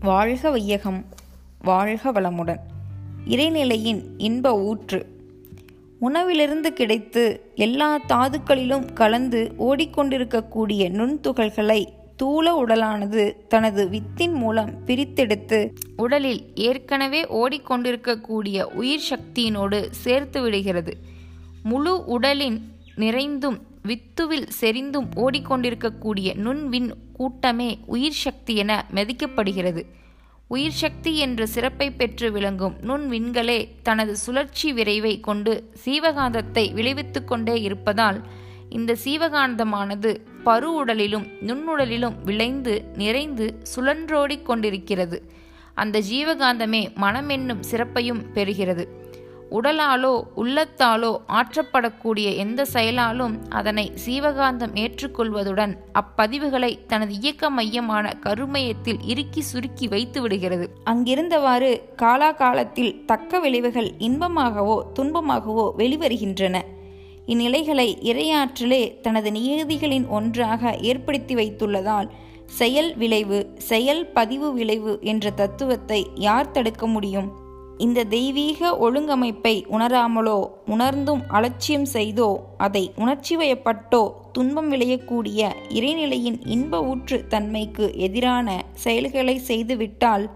வாழ்க வையகம் வாழ்க வளமுடன். இறைநிலையின் இன்ப ஊற்று. உணவிலிருந்து கிடைத்து எல்லா தாதுக்களிலும் கலந்து ஓடிக்கொண்டிருக்கக்கூடிய நுண்துகள்களை தூள உடலானது தனது வித்தின் மூலம் பிரித்தெடுத்து உடலில் ஏற்கனவே ஓடிக்கொண்டிருக்கக்கூடிய உயிர் சக்தியினோடு சேர்த்து விடுகிறது. முழு உடலின் நிறைந்தும் வித்துவில் செறிந்தும் ஓடிக்கொண்டிருக்கக்கூடிய நுண்வின் கூட்டமே உயிர் சக்தி என மதிக்கப்படுகிறது. உயிர் சக்தி என்ற சிறப்பை பெற்று விளங்கும் நுண்விண்களே தனது சுழற்சி விரைவை கொண்டு சீவகாந்தத்தை விளைவித்து கொண்டே இருப்பதால் இந்த சீவகாந்தமானது பரு உடலிலும் நுண்ணுடலிலும் விளைந்து நிறைந்து சுழன்றோடிக் கொண்டிருக்கிறது. அந்த ஜீவகாந்தமே மனம் என்னும் சிறப்பையும் பெறுகிறது. உடலாலோ உள்ளத்தாலோ ஆற்றப்படக்கூடிய எந்த செயலாலும் அதனை சீவகாந்தம் ஏற்றுக்கொள்வதுடன் அப்பதிவுகளை தனது இயக்க மையமான கருமையத்தில் இறுக்கி சுருக்கி வைத்து விடுகிறது. அங்கிருந்தவாறு காலாகாலத்தில் தக்க விளைவுகள் இன்பமாகவோ துன்பமாகவோ வெளிவருகின்றன. இந்நிலைகளை இரையாற்றலே தனது நியதிகளின் ஒன்றாக ஏற்படுத்தி வைத்துள்ளதால் செயல் விளைவு செயல் பதிவு விளைவு என்ற தத்துவத்தை யார் தடுக்க முடியும்? இந்த தெய்வீக ஒழுங்கமைப்பை உணராமலோ உணர்ந்தும் அலட்சியம் செய்தோ அதை உணர்ச்சி வயப்பட்டோ துன்பம் விளையக்கூடிய இறைநிலையின் இன்ப ஊற்று தன்மைக்கு எதிரான செயல்களை செய்துவிட்டால்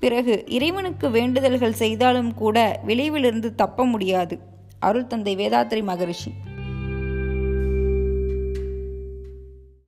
பிறகு இறைவனுக்கு வேண்டுதல்கள் செய்தாலும் கூட விளைவிலிருந்து தப்ப முடியாது. அருள் தந்தை வேதாத்திரி மகரிஷி.